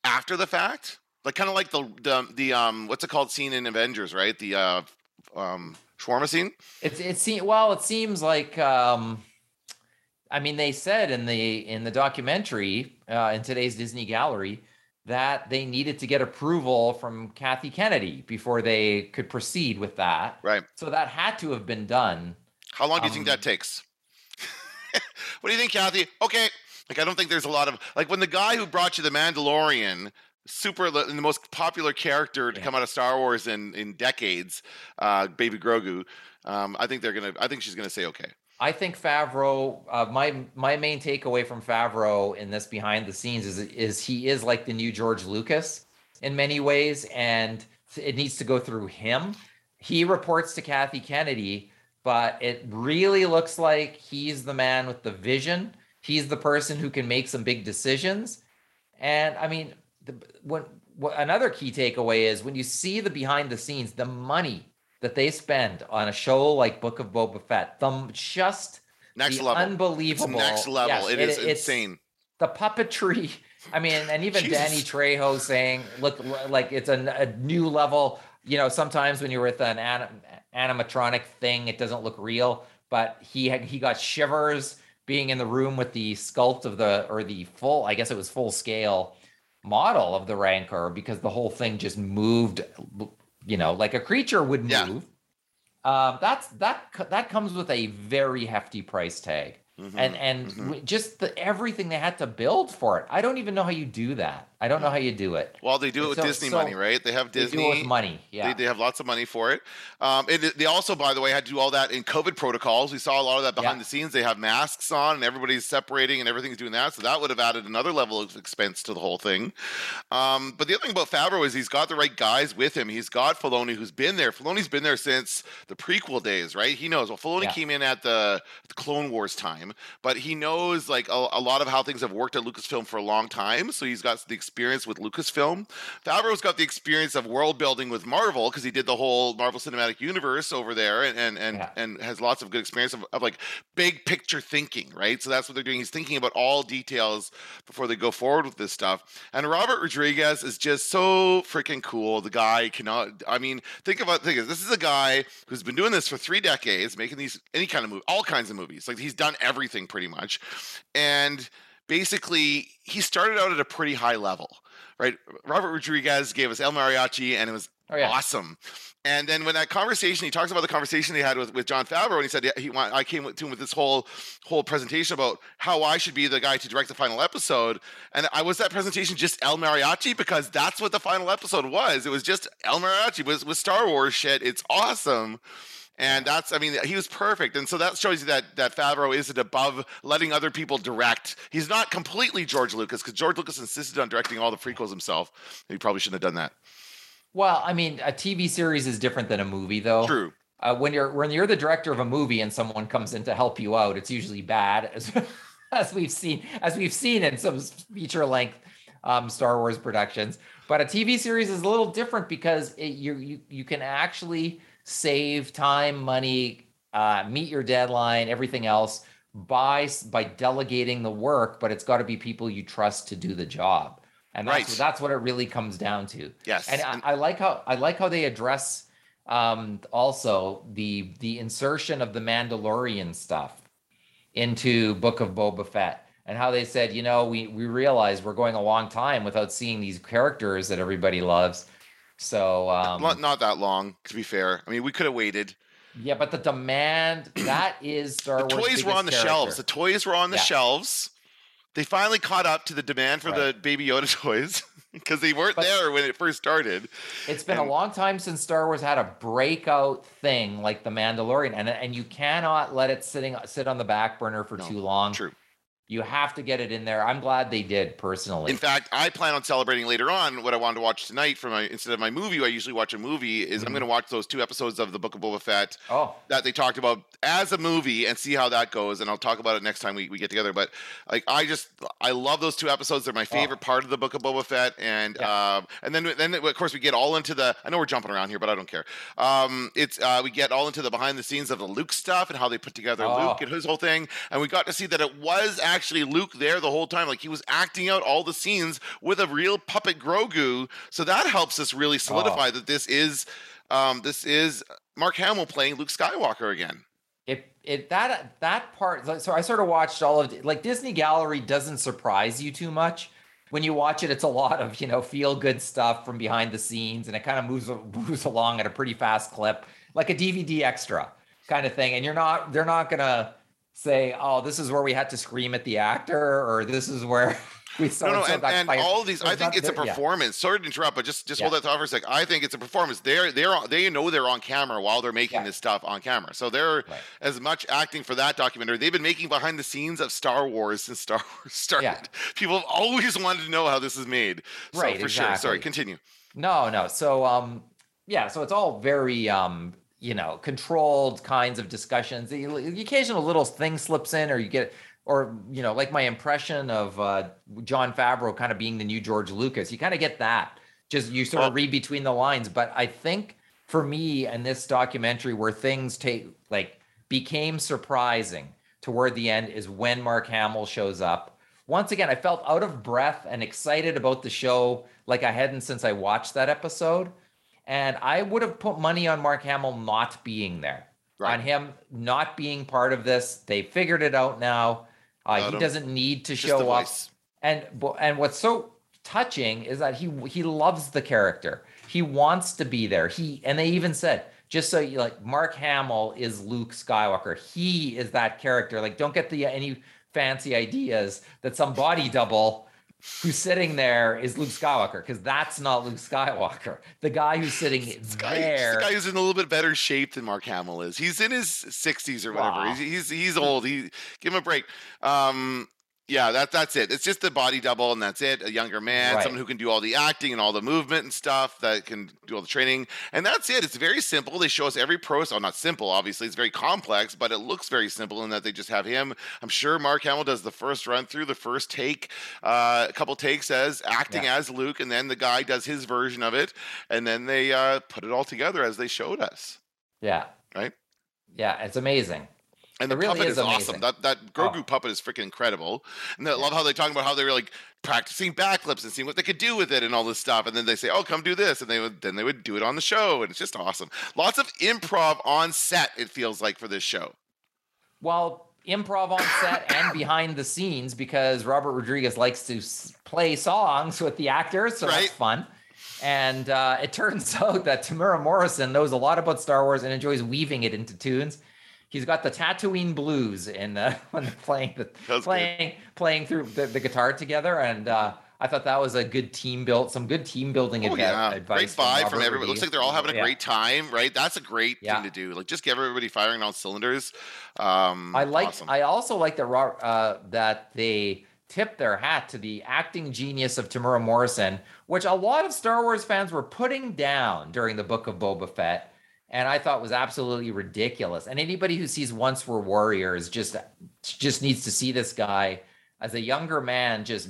after the fact? Like kind of like the the the um what's it called scene in Avengers, right? The uh um shawarma scene. It's it seems well, it seems like um I mean they said in the in the documentary uh, in today's Disney Gallery that they needed to get approval from Kathy Kennedy before they could proceed with that. Right. So that had to have been done. How long do you think that Um, takes? (laughs) what do you think, Kathy? Okay. Like, I don't think there's a lot of like when the guy who brought you the Mandalorian, super the the most popular character to Yeah. come out of Star Wars in in decades, uh, Baby Grogu. Um, I think they're gonna. I think she's gonna say okay. I think Favreau. Uh, my my main takeaway from Favreau in this behind the scenes is is he is like the new George Lucas in many ways, and it needs to go through him. He reports to Kathy Kennedy, but it really looks like he's the man with the vision. He's the person who can make some big decisions. And I mean, the, when what, another key takeaway is when you see the behind the scenes, the money that they spend on a show like Book of Boba Fett, the just Next the level. unbelievable, It's next level. Yes, it is it's insane. The puppetry. (laughs) I mean, and even Jesus. Danny Trejo saying, "Look, like it's a, a new level." You know, sometimes when you're with an anim- animatronic thing, it doesn't look real. But he had, he got shivers being in the room with the sculpt of the or the full. I guess it was full scale model of the Rancor because the whole thing just moved. You know, like a creature would move. Yeah. Um, that's that that comes with a very hefty price tag, Mhm, and and mhm. just the everything they had to build for it. I don't even know how you do that. I don't know how you do it. Well, they do it with So- Disney so money, right? They have They Disney. do it with money. Yeah. They, they have lots of money for it. Um, and they also, by the way, had to do all that in COVID protocols. We saw a lot of that behind Yeah. the scenes. They have masks on and everybody's separating and everything's doing that. So that would have added another level of expense to the whole thing. Um, but the other thing about Favreau is he's got the right guys with him. He's got Filoni who's been there. Filoni's been there since the prequel days, right? He knows. Well, Filoni Yeah. came in at the, the Clone Wars time, but he knows like a, a lot of how things have worked at Lucasfilm for a long time. So he's got the experience with Lucasfilm. Favreau's got the experience of world building with Marvel because he did the whole Marvel Cinematic Universe over there, and and and, Yeah. and has lots of good experience of, of like big picture thinking, right? So that's what they're doing. He's thinking about all details before they go forward with this stuff. And Robert Rodriguez is just so freaking cool. The guy cannot. I mean, think about think this is a guy who's been doing this for three decades, making these any kind of movie, all kinds of movies. Like he's done everything pretty much, and basically he started out at a pretty high level right? Robert Rodriguez gave us El Mariachi, and it was Oh, yeah. awesome. And then when that conversation, he talks about the conversation he had with, with Jon Favreau, and he said yeah, he want, I came with, to him with this whole whole presentation about how I should be the guy to direct the final episode. And I was that presentation just El Mariachi because that's what the final episode was. It was just El Mariachi was with Star Wars shit. It's awesome. And that's, I mean, he was perfect. And so that shows you that that Favreau isn't above letting other people direct. He's not completely George Lucas because George Lucas insisted on directing all the prequels himself. He probably shouldn't have done that. Well, I mean, a TV series is different than a movie, though. True. Uh, when you're when you're the director of a movie and someone comes in to help you out, it's usually bad, as, (laughs) as we've seen as we've seen in some feature length um, Star Wars productions. But a TV series is a little different because it, you you you can actually save time, money, uh, meet your deadline, everything else by by delegating the work. But it's got to be people you trust to do the job, and that's Right. that's what it really comes down to. Yes. and I, I like how I like how they address um, also the the insertion of the Mandalorian stuff into Book of Boba Fett and how they said, you know, we we realize we're going a long time without seeing these characters that everybody loves. So um, not, not that long, to be fair. I mean, we could have waited. yeah, but the demand that is Star The Wars. toys were on the biggest shelves. The toys were on the Yeah. shelves. They finally caught up to the demand for the Baby Yoda (laughs) toys because they weren't But- there when it first started. It's been a long time since Star Wars had a breakout thing like the Mandalorian, and and you cannot let it sitting sit on the back burner for No, too long. True. You have to get it in there. I'm glad they did personally. In fact, I plan on celebrating later on what I wanted to watch tonight for my instead of my movie. I usually watch a movie. Is I'm Mhm. going to watch those two episodes of the Book of Boba Fett oh, that they talked about as a movie and see how that goes. And I'll talk about it next time we, we get together. But like I just I love those two episodes. They're my favorite part of the Book of Boba Fett. And Yeah. um and then then of course we get all into the I know we're jumping around here, but I don't care. Um it's uh we get all into the behind the scenes of the Luke stuff and how they put together Oh. Luke and his whole thing. And we got to see that it was actually Luke there the whole time. Like he was acting out all the scenes with a real puppet Grogu. So that helps us really solidify that this is um this is Mark Hamill playing Luke Skywalker again. it it that that part. So I sort of watched all of like Disney Gallery doesn't surprise you too much. When you watch it, it's a lot of you know feel good stuff from behind the scenes, and it kind of moves moves along at a pretty fast clip, like a DVD extra kind of thing. And you're not they're not gonna say, oh, this is where we had to scream at the actor, or this is where (laughs) we so no, no, and and, got and fired. all these. I think it's a there- yeah. performance. Sorry to interrupt, but just just hold that thought for a sec. I think it's a performance. They're they're on, they know they're on camera while they're making Yeah. this stuff on camera. So they're Right. as much acting for that documentary. They've been making behind the scenes of Star Wars since Star (laughs) Wars started. People have always wanted to know how this is made. So Right, for sure. Sorry, continue. No, no. So um yeah, so it's all very um you know, controlled kinds of discussions. The, the occasional little thing slips in or you get or you know, like my impression of uh Jon Favreau kind of being the new George Lucas. You kind of get that. Just you sort of read between the lines, but I think for me and this documentary where things take like became surprising toward the end is when Mark Hamill shows up. Once again, I felt out of breath and excited about the show like I hadn't since I watched that episode. And I would have put money on Mark Hamill not being there, Right. on him not being part of this. They figured it out now. Uh, he doesn't need to show up and and what's so touching is that he he loves the character. He wants to be there. He and they even said just so you like Mark Hamill is Luke Skywalker. He is that character. Like don't get the any fancy ideas that some body double who's sitting there is Luke Skywalker because that's not Luke Skywalker. The guy who's sitting Guy, there. the guy who's in a little bit better shape than Mark Hamill is. He's in his 60s or whatever. Wow. He's, he's he's old. He give him a break. Um, yeah, that that's it. It's just the body double, and that's it. A younger man, Right. someone who can do all the acting and all the movement and stuff, that can do all the training, and that's it. It's very simple. They show us every process. Oh, not simple, obviously. It's very complex, but it looks very simple in that they just have him. I'm sure Mark Hamill does the first run through, the first take, uh, a couple takes as acting Yeah. as Luke, and then the guy does his version of it, and then they uh, put it all together as they showed us. yeah. Right? Yeah, it's amazing. And the really puppet is is, awesome. That that Grogu Oh. puppet is freaking incredible. And I love how they talk about how they were like practicing backflips and seeing what they could do with it and all this stuff. And then they say, "Oh, come do this," and they would then they would do it on the show, and it's just awesome. Lots of improv on set. It feels like for this show. Well, improv on set and (coughs) behind the scenes because Robert Rodriguez likes to s- play songs with the actors, so Right. that's fun. And uh, it turns (laughs) out that Temuera Morrison knows a lot about Star Wars and enjoys weaving it into tunes. He's got the Tatooine blues in uh, (laughs) when they're playing the That's good. playing playing through the, the guitar together, and uh, I thought that was a good team build, some good team building Oh yeah, advice. great vibe Robert from everybody. Looks like they're all having a Yeah. great time, right? That's a great Yeah. thing to do. Like just get everybody firing on cylinders. Um, I like. awesome. I also like that. Uh, that they tip their hat to the acting genius of Temuera Morrison, which a lot of Star Wars fans were putting down during the Book of Boba Fett, and I thought was absolutely ridiculous. And anybody who sees Once Were Warriors just just needs to see this guy as a younger man just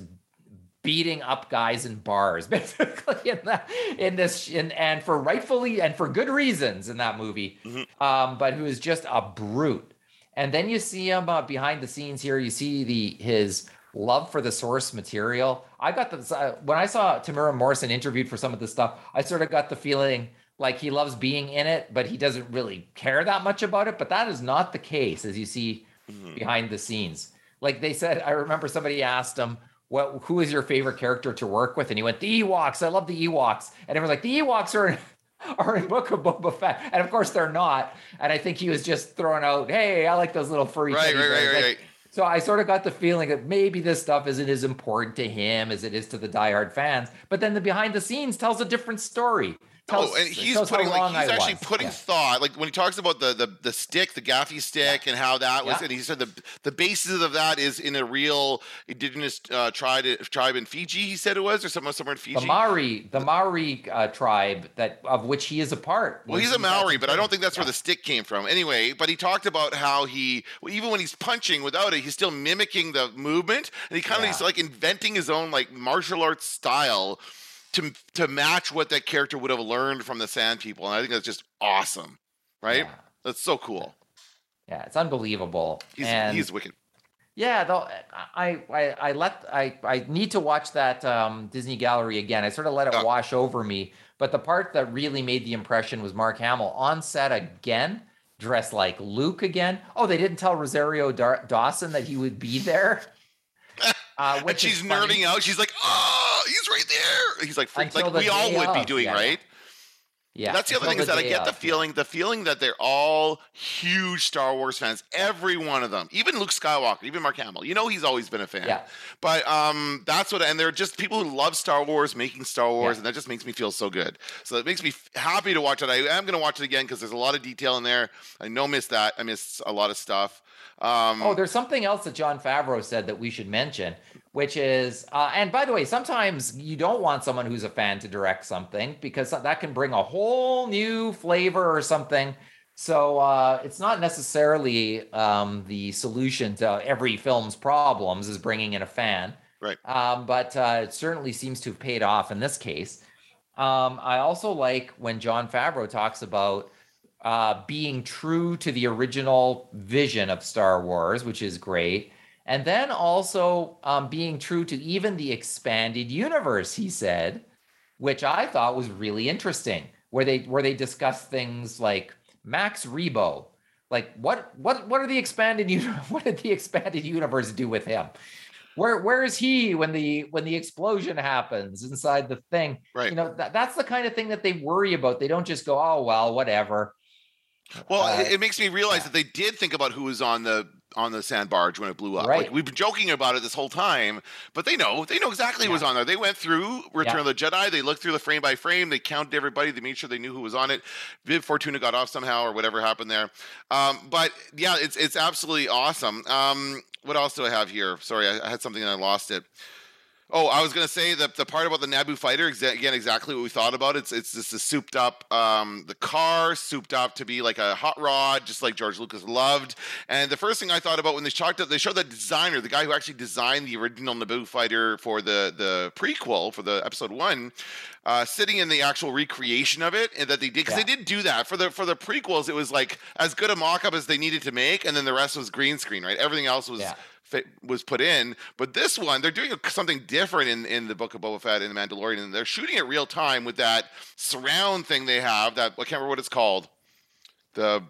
beating up guys in bars (laughs) basically in that in this in, and for rightfully and for good reasons in that movie. Um but who is just a brute. And then you see him uh, behind the scenes here. You see the his love for the source material. I got the uh, when i saw temuera morrison interviewed for some of this stuff i sort of got the feeling like he loves being in it but he doesn't really care that much about it but that is not the case as you see mm-hmm. behind the scenes like they said i remember somebody asked him what who is your favorite character to work with? And he went, the Ewoks. I love the Ewoks. And everyone's like, the Ewoks are in, (laughs) are in Book of Boba Fett. And of course they're not. And I think he was just throwing out, hey, I like those little furry right, right, right, Like, right. So I sort of got the feeling that maybe this stuff isn't as important to him as it is to the diehard fans. But then the behind the scenes tells a different story. Tells, oh, and he's putting like he's I actually was. putting Yeah. thought like when he talks about the the the stick, the gaffi stick, and how that was, Yeah. and he said the the basis of that is in a real indigenous uh, tribe tribe in Fiji. He said it was or somewhere somewhere in Fiji. The Maori, the Maori uh, tribe that of which he is a part. Well, he's a Maori, but I don't think that's where the stick came from. Anyway, but he talked about how he, well, even when he's punching without it, he's still mimicking the movement, and he kind of Yeah. he's like inventing his own like martial arts style to to match what that character would have learned from the Sand People, and I think that's just awesome, right? Yeah. That's so cool. Yeah, it's unbelievable. He's and he's wicked. yeah, though I, I I let I I need to watch that um, Disney Gallery again. I sort of let it Oh. wash over me. But the part that really made the impression was Mark Hamill on set again, dressed like Luke again. Oh, they didn't tell Rosario Dar- Dawson that he would be there. (laughs) Uh, And she's funny. nerding out. She's like, "Oh, he's right there." He's like, freak, like we all would be doing, yeah. right? Yeah, That's the other thing is that I get the of, yeah. feeling, the feeling that they're all huge Star Wars fans. Every one of them, even Luke Skywalker, even Mark Hamill. You know, he's always been a fan. Yeah. But um, that's what, and they're just people who love Star Wars, making Star Wars, Yeah. and that just makes me feel so good. So it makes me f- happy to watch it. I am going to watch it again because there's a lot of detail in there. I know miss that. I miss a lot of stuff. Um, Oh, there's something else that Jon Favreau said that we should mention, which is, uh, and by the way, sometimes you don't want someone who's a fan to direct something because that can bring a whole new flavor or something. So uh, it's not necessarily um, the solution to every film's problems is bringing in a fan. Right. Um, but uh, it certainly seems to have paid off in this case. Um, I also like when Jon Favreau talks about uh, being true to the original vision of Star Wars, which is great. And then also um, being true to even the expanded universe, he said, which I thought was really interesting, where they where they discuss things like Max Rebo, like what what what are the expanded (laughs) what did the expanded universe do with him? Where where is he when the when the explosion happens inside the thing? Right. You know that, that's the kind of thing that they worry about. They don't just go, oh well, whatever. Well, Uh, it, it makes me realize yeah. that they did think about who was on the on the sand barge when it blew up. Right. Like we've been joking about it this whole time, but they know they know exactly who was on there. They went through Return Yeah. of the Jedi. They looked through the frame by frame. They counted everybody. They made sure they knew who was on it. Bib Fortuna got off somehow or whatever happened there. Um, but yeah, it's it's absolutely awesome. Um, what else do I have here? Sorry, I, I had something and I lost it. Oh, I was gonna say that the part about the Naboo fighter exa- again, exactly what we thought about. It's it's just a souped up, um, the car souped up to be like a hot rod, just like George Lucas loved. And the first thing I thought about when they showed they showed that designer, the guy who actually designed the original Naboo fighter for the the prequel for the episode one, uh, sitting in the actual recreation of it, and that they did because Yeah. they did do that for the for the prequels. It was like as good a mock up as they needed to make, and then the rest was green screen, right? Everything else was Yeah. Was put in. But this one, they're doing something different in, in the Book of Boba Fett and the Mandalorian, and they're shooting it real time with that surround thing they have. That I can't remember what it's called. The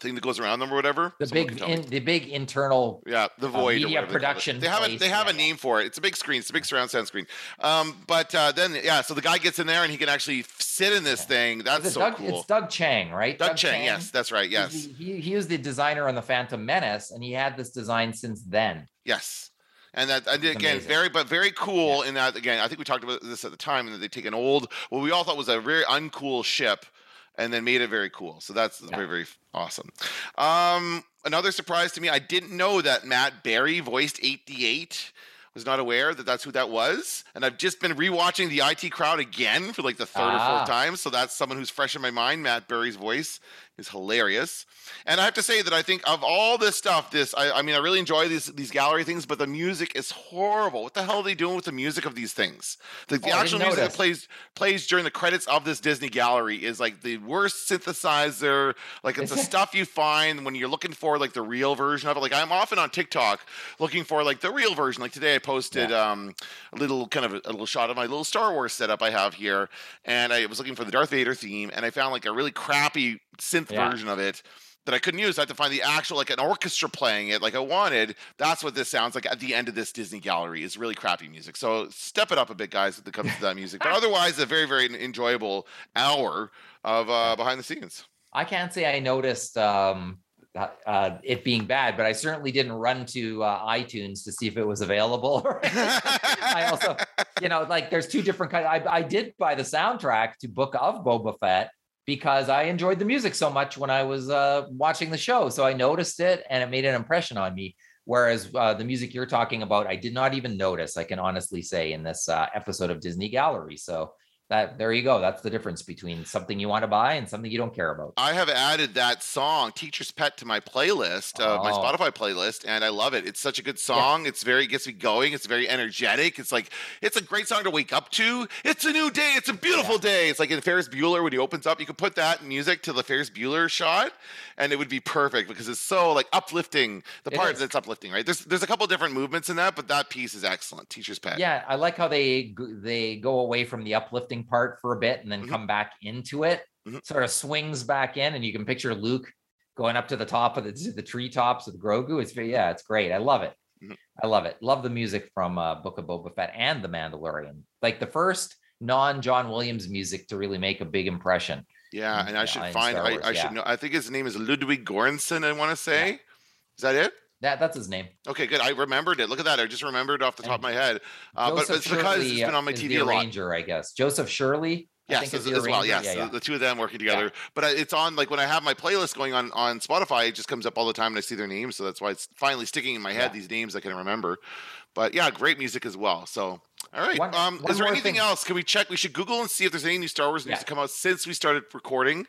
thing that goes around them or whatever. The Someone big in, the big internal Yeah, the void. or media production They have a they have a name for it. It's a big screen. It's a big surround sound screen. Um, but uh, then yeah, so the guy gets in there and he can actually sit in this thing. That's so Doug, cool. It's Doug Chiang, right? Doug Chiang. Yes, that's right. Yes, the- he, he was the designer on the Phantom Menace, and he had this design since then. yes. And that and again, amazing. very but very cool in that again. I think we talked about this at the time, and that they take an old, what we all thought was a very uncool ship, and then made it very cool. So that's very very awesome. Um, another surprise to me, I didn't know that Matt Berry voiced 8D8. Was not aware that that's who that was, and I've just been rewatching the IT crowd again for like the third or Ah. fourth time. So that's someone who's fresh in my mind. Matt Berry's voice is hilarious, and I have to say that I think of all this stuff, this I, I mean, I really enjoy these these gallery things, but the music is horrible. What the hell are they doing with the music of these things? The, the Oh, actual music that plays plays during the credits of this Disney gallery is like the worst synthesizer. Like it's the (laughs) stuff you find when you're looking for like the real version of it. Like I'm often on TikTok looking for like the real version. Like today I posted um, a little kind of a, a little shot of my little Star Wars setup I have here, and I was looking for the Darth Vader theme, and I found like a really crappy synth Yeah. version of it. That I couldn't use. I had to find the actual, like an orchestra playing it, like I wanted. That's what this sounds like at the end of this Disney gallery. Is really crappy music. So step it up a bit, guys, when it comes to that (laughs) music. But otherwise, a very, very enjoyable hour of uh, behind the scenes. I can't say I noticed um, uh, it being bad, but I certainly didn't run to uh, iTunes to see if it was available. (laughs) I also, you know, like there's two different kinds. I, I did buy the soundtrack to Book of Boba Fett because I enjoyed the music so much when I was uh, watching the show. So I noticed it and it made an impression on me. Whereas uh, the music you're talking about, I did not even notice. I can honestly say in this uh, episode of Disney Gallery. So that there you go. That's the difference between something you want to buy and something you don't care about. I have added that song, Teacher's Pet, to my playlist, uh, my Oh. Spotify playlist, and I love it. It's such a good song. It's very, gets me going. It's very energetic. It's like, it's a great song to wake up to. It's a new day. It's a beautiful day. It's like in Ferris Bueller when he opens up, you could put that music to the Ferris Bueller shot, and it would be perfect because it's so like uplifting. The It part is. that's uplifting, right? There's there's a couple different movements in that, but that piece is excellent. Teacher's Pet. Yeah, I like how they they go away from the uplifting part for a bit and then Mhm. come back into it. Mhm. Sort of swings back in, and you can picture Luke going up to the top of the the treetops with Grogu. It's yeah, it's great. I love it. Mhm. I love it. Love the music from uh, Book of Boba Fett and The Mandalorian. Like the first non John Williams music to really make a big impression. Yeah, and I should in find. Star I, I yeah. should know. I think his name is Ludwig Göransson. I want to say. Is that it? That that's his name. Okay, good. I remembered it. Look at that. I just remembered off the top of my head. Uh, but it's because it's Shirley, been on my TV the a lot. I guess. Joseph Shirley. I Yes, think as, the as well. Yes, Yeah, the- yeah. the two of them working together. But I- it's on like when I have my playlist going on on Spotify, it just comes up all the time, and I see their names. So that's why it's finally sticking in my head. Yeah. These names I can remember. But yeah, great music as well. So all right. One- um, one is there anything thing. else? Can we check? We should Google and see if there's any new Star Wars news Yeah. to come out since we started recording.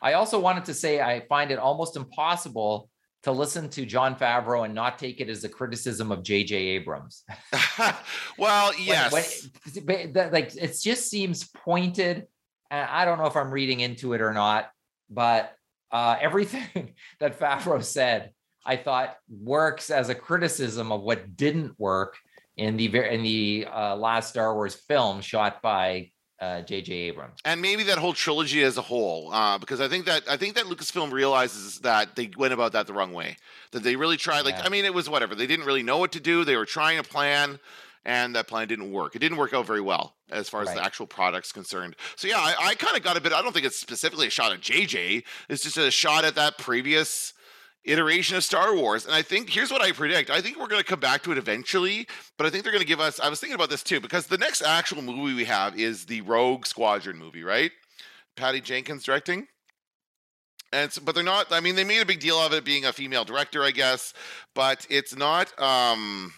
I also wanted to say I find it almost impossible to listen to Jon Favreau and not take it as a criticism of J.J. Abrams. (laughs) (laughs) well, When- yes. when- but like it just seems pointed. And I don't know if I'm reading into it or not, but uh, (laughs) everything that Favreau said, I thought works as a criticism of what didn't work in the in the uh, last Star Wars film shot by uh, J.J. Abrams. and maybe that whole trilogy as a whole, uh, because I think that I think that Lucasfilm realizes that they went about that the wrong way. That they really tried. Like, Yeah. I mean, it was whatever. They didn't really know what to do. They were trying a plan, and that plan didn't work. It didn't work out very well as far as the Right. actual product's concerned. So yeah, I, I kind of got a bit. I don't think it's specifically a shot at JJ. It's just a shot at that previous iteration of Star Wars. And I think here's what I predict. I think we're going to come back to it eventually, but I think they're going to give us I was thinking about this too because the next actual movie we have is the Rogue Squadron movie, right? Patty Jenkins directing. And it's, but they're not I mean they made a big deal of it being a female director, I guess, but it's not um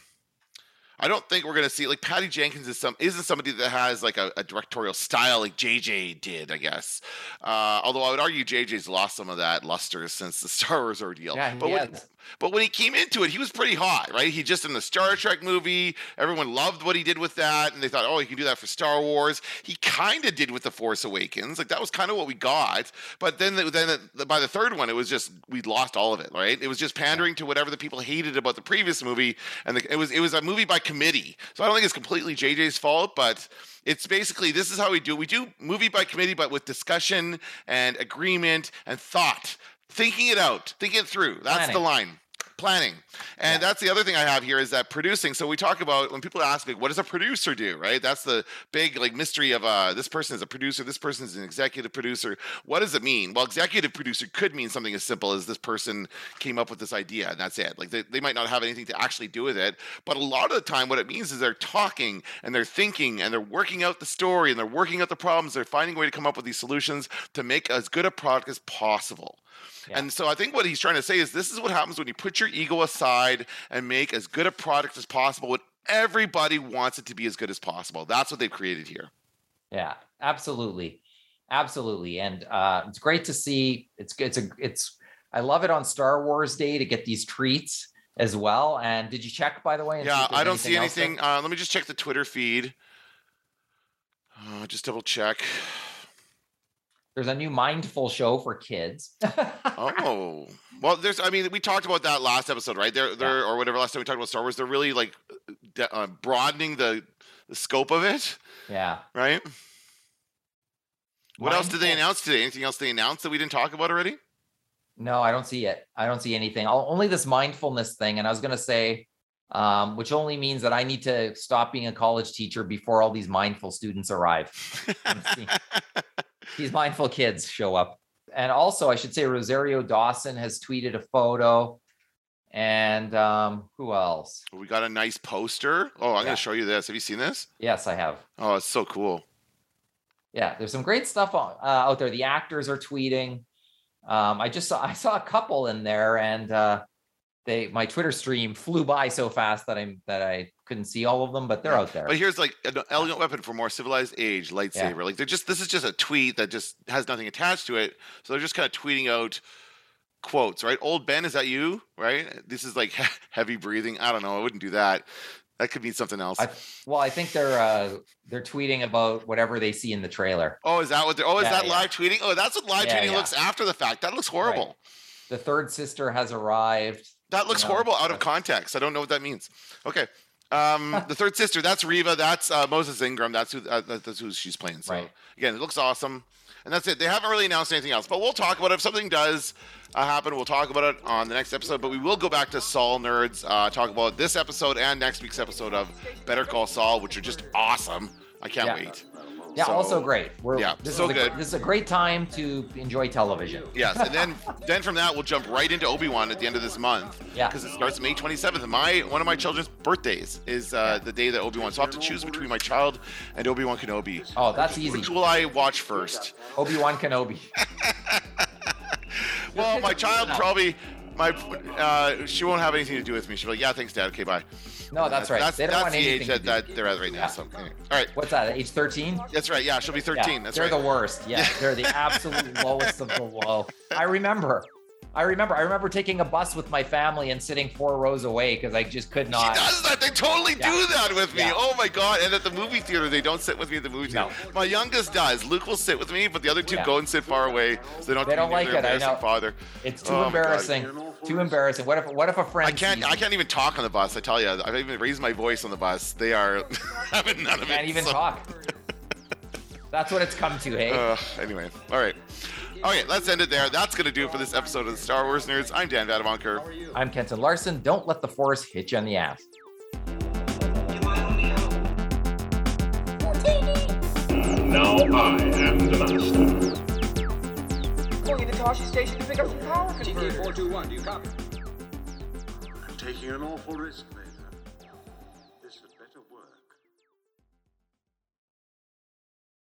I don't think we're gonna see like Patty Jenkins is some isn't somebody that has like a, a directorial style like JJ did, I guess. Uh, although I would argue JJ's lost some of that luster since the (laughs) Star Wars ordeal. Yeah, but when, has. But when he came into it, he was pretty hot, right? He just in the Star Trek movie, everyone loved what he did with that, and they thought, oh, he can do that for Star Wars. He kind of did with the Force Awakens, like that was kind of what we got. But then, then by the third one, it was just we lost all of it, right? It was just pandering to whatever the people hated about the previous movie, and the, it was it was a movie by committee. So I don't think it's completely JJ's fault, but it's basically this is how we do. We do movie by committee, but with discussion and agreement and thought, thinking it out, thinking it through. That's the line. planning. And that's the other thing I have here is that producing. So we talk about when people ask me, what does a producer do? Right? That's the big like mystery of uh this person is a producer, this person is an executive producer. What does it mean? Well, executive producer could mean something as simple as this person came up with this idea and that's it. Like they, they might not have anything to actually do with it. But a lot of the time what it means is they're talking and they're thinking and they're working out the story and they're working out the problems. They're finding a way to come up with these solutions to make as good a product as possible. Yeah. And so I think what he's trying to say is this is what happens when you put your ego aside and make as good a product as possible when everybody wants it to be as good as possible. That's what they've created here. Yeah, absolutely, absolutely, and uh, it's great to see. It's it's a it's. I love it on Star Wars Day to get these treats as well. And did you check by the way? Yeah, I don't see anything. Uh, let me just check the Twitter feed. Uh, just double check. There's a new mindful show for kids. (laughs) Oh, well, there's. I mean, we talked about that last episode, right? They're, they're, or whatever. Last time we talked about Star Wars, they're really like de- uh, broadening the, the scope of it, yeah. right? What else did they announce today? Anything else they announced that we didn't talk about already? No, I don't see it. I don't see anything. I'll, only this mindfulness thing. And I was going to say, um, which only means that I need to stop being a college teacher before all these mindful students arrive. (laughs) these mindful kids show up. And also, I should say, Rosario Dawson has tweeted a photo. And um, who else? we got a nice poster. Oh, I'm Yeah. going to show you this. Have you seen this? Yes, I have. Oh, it's so cool. Yeah, there's some great stuff on, uh, out there. The actors are tweeting. Um, I just saw I saw a couple in there, and uh, they my Twitter stream flew by so fast that I'm that I couldn't see all of them, but they're out there. But here's like an elegant weapon for more civilized age lightsaber. Like they're just this is just a tweet that just has nothing attached to it. So they're just kind of tweeting out quotes, right? Old Ben, is that you? Right? This is like (laughs) heavy breathing. I don't know. I wouldn't do that. That could mean something else. I, well, I think they're uh, they're tweeting about whatever they see in the trailer. oh, is that what? They're, oh, is Yeah, that yeah. live tweeting? Oh, that's what live Yeah, tweeting yeah. looks after the fact. That looks horrible. The third sister has arrived. That looks No, horrible out of (laughs) context. I don't know what that means. Okay. Um, (laughs) the third sister, that's Reva. That's uh, Moses Ingram. That's who uh, that's who she's playing. So Right. again, it looks awesome. And that's it. They haven't really announced anything else, but we'll talk about it. If something does uh, happen, we'll talk about it on the next episode. But we will go back to Saul Nerds, uh, talk about this episode and next week's episode of Better Call Saul, which are just awesome. I can't Yeah. wait. Yeah, So- also great. We're, yeah, this so is a, good. This is a great time to enjoy television. Yes, and then (laughs) then from that we'll jump right into Obi Wan at the end of this month. Yeah. because it starts May 27th. And my one of my children's birthdays is uh, the day that Obi Wan. So I have to choose between my child and Obi Wan Kenobi. Oh, that's easy. Which will I watch first? Obi Wan Kenobi. (laughs) Well, my child probably my uh, she won't have anything to do with me. She'll be like, yeah, thanks, Dad. Okay, bye. No, that's right. That's, they don't that's want the age that, that they're at right now. Yeah. So, anyway. all right, What's that? Age 13? that's right. Yeah, she'll be 13. that's they're right. the worst. Yeah, they're the absolute (laughs) lowest of the low. I remember. I remember. I remember taking a bus with my family and sitting four rows away because I just could not. She does that. They totally Yeah. do that with me. Yeah. Oh my god! And at the movie theater, they don't sit with me at the movie theater. No. My youngest does. Luke will sit with me, but the other two Yeah. go and sit far away, so they don't. They don't like it, I know. Father. It's too Oh embarrassing. Too embarrassing. What if? What if a friend? I can't. I can't even talk on the bus. I tell you, I've even raised my voice on the bus. They are (laughs) having none of Can't it. even so- talk. (laughs) That's what it's come to, hey. Uh, anyway, all right. Okay, let's end it there. That's going to do it for this episode of the Star Wars Nerds. I'm Dan Vadavonker. I'm Kenton Larson. Don't let the force hit you on the ass. Now I am the master. Going into Tosche Station to pick up some power converters. TK421, do you copy? I'm taking an awful risk there.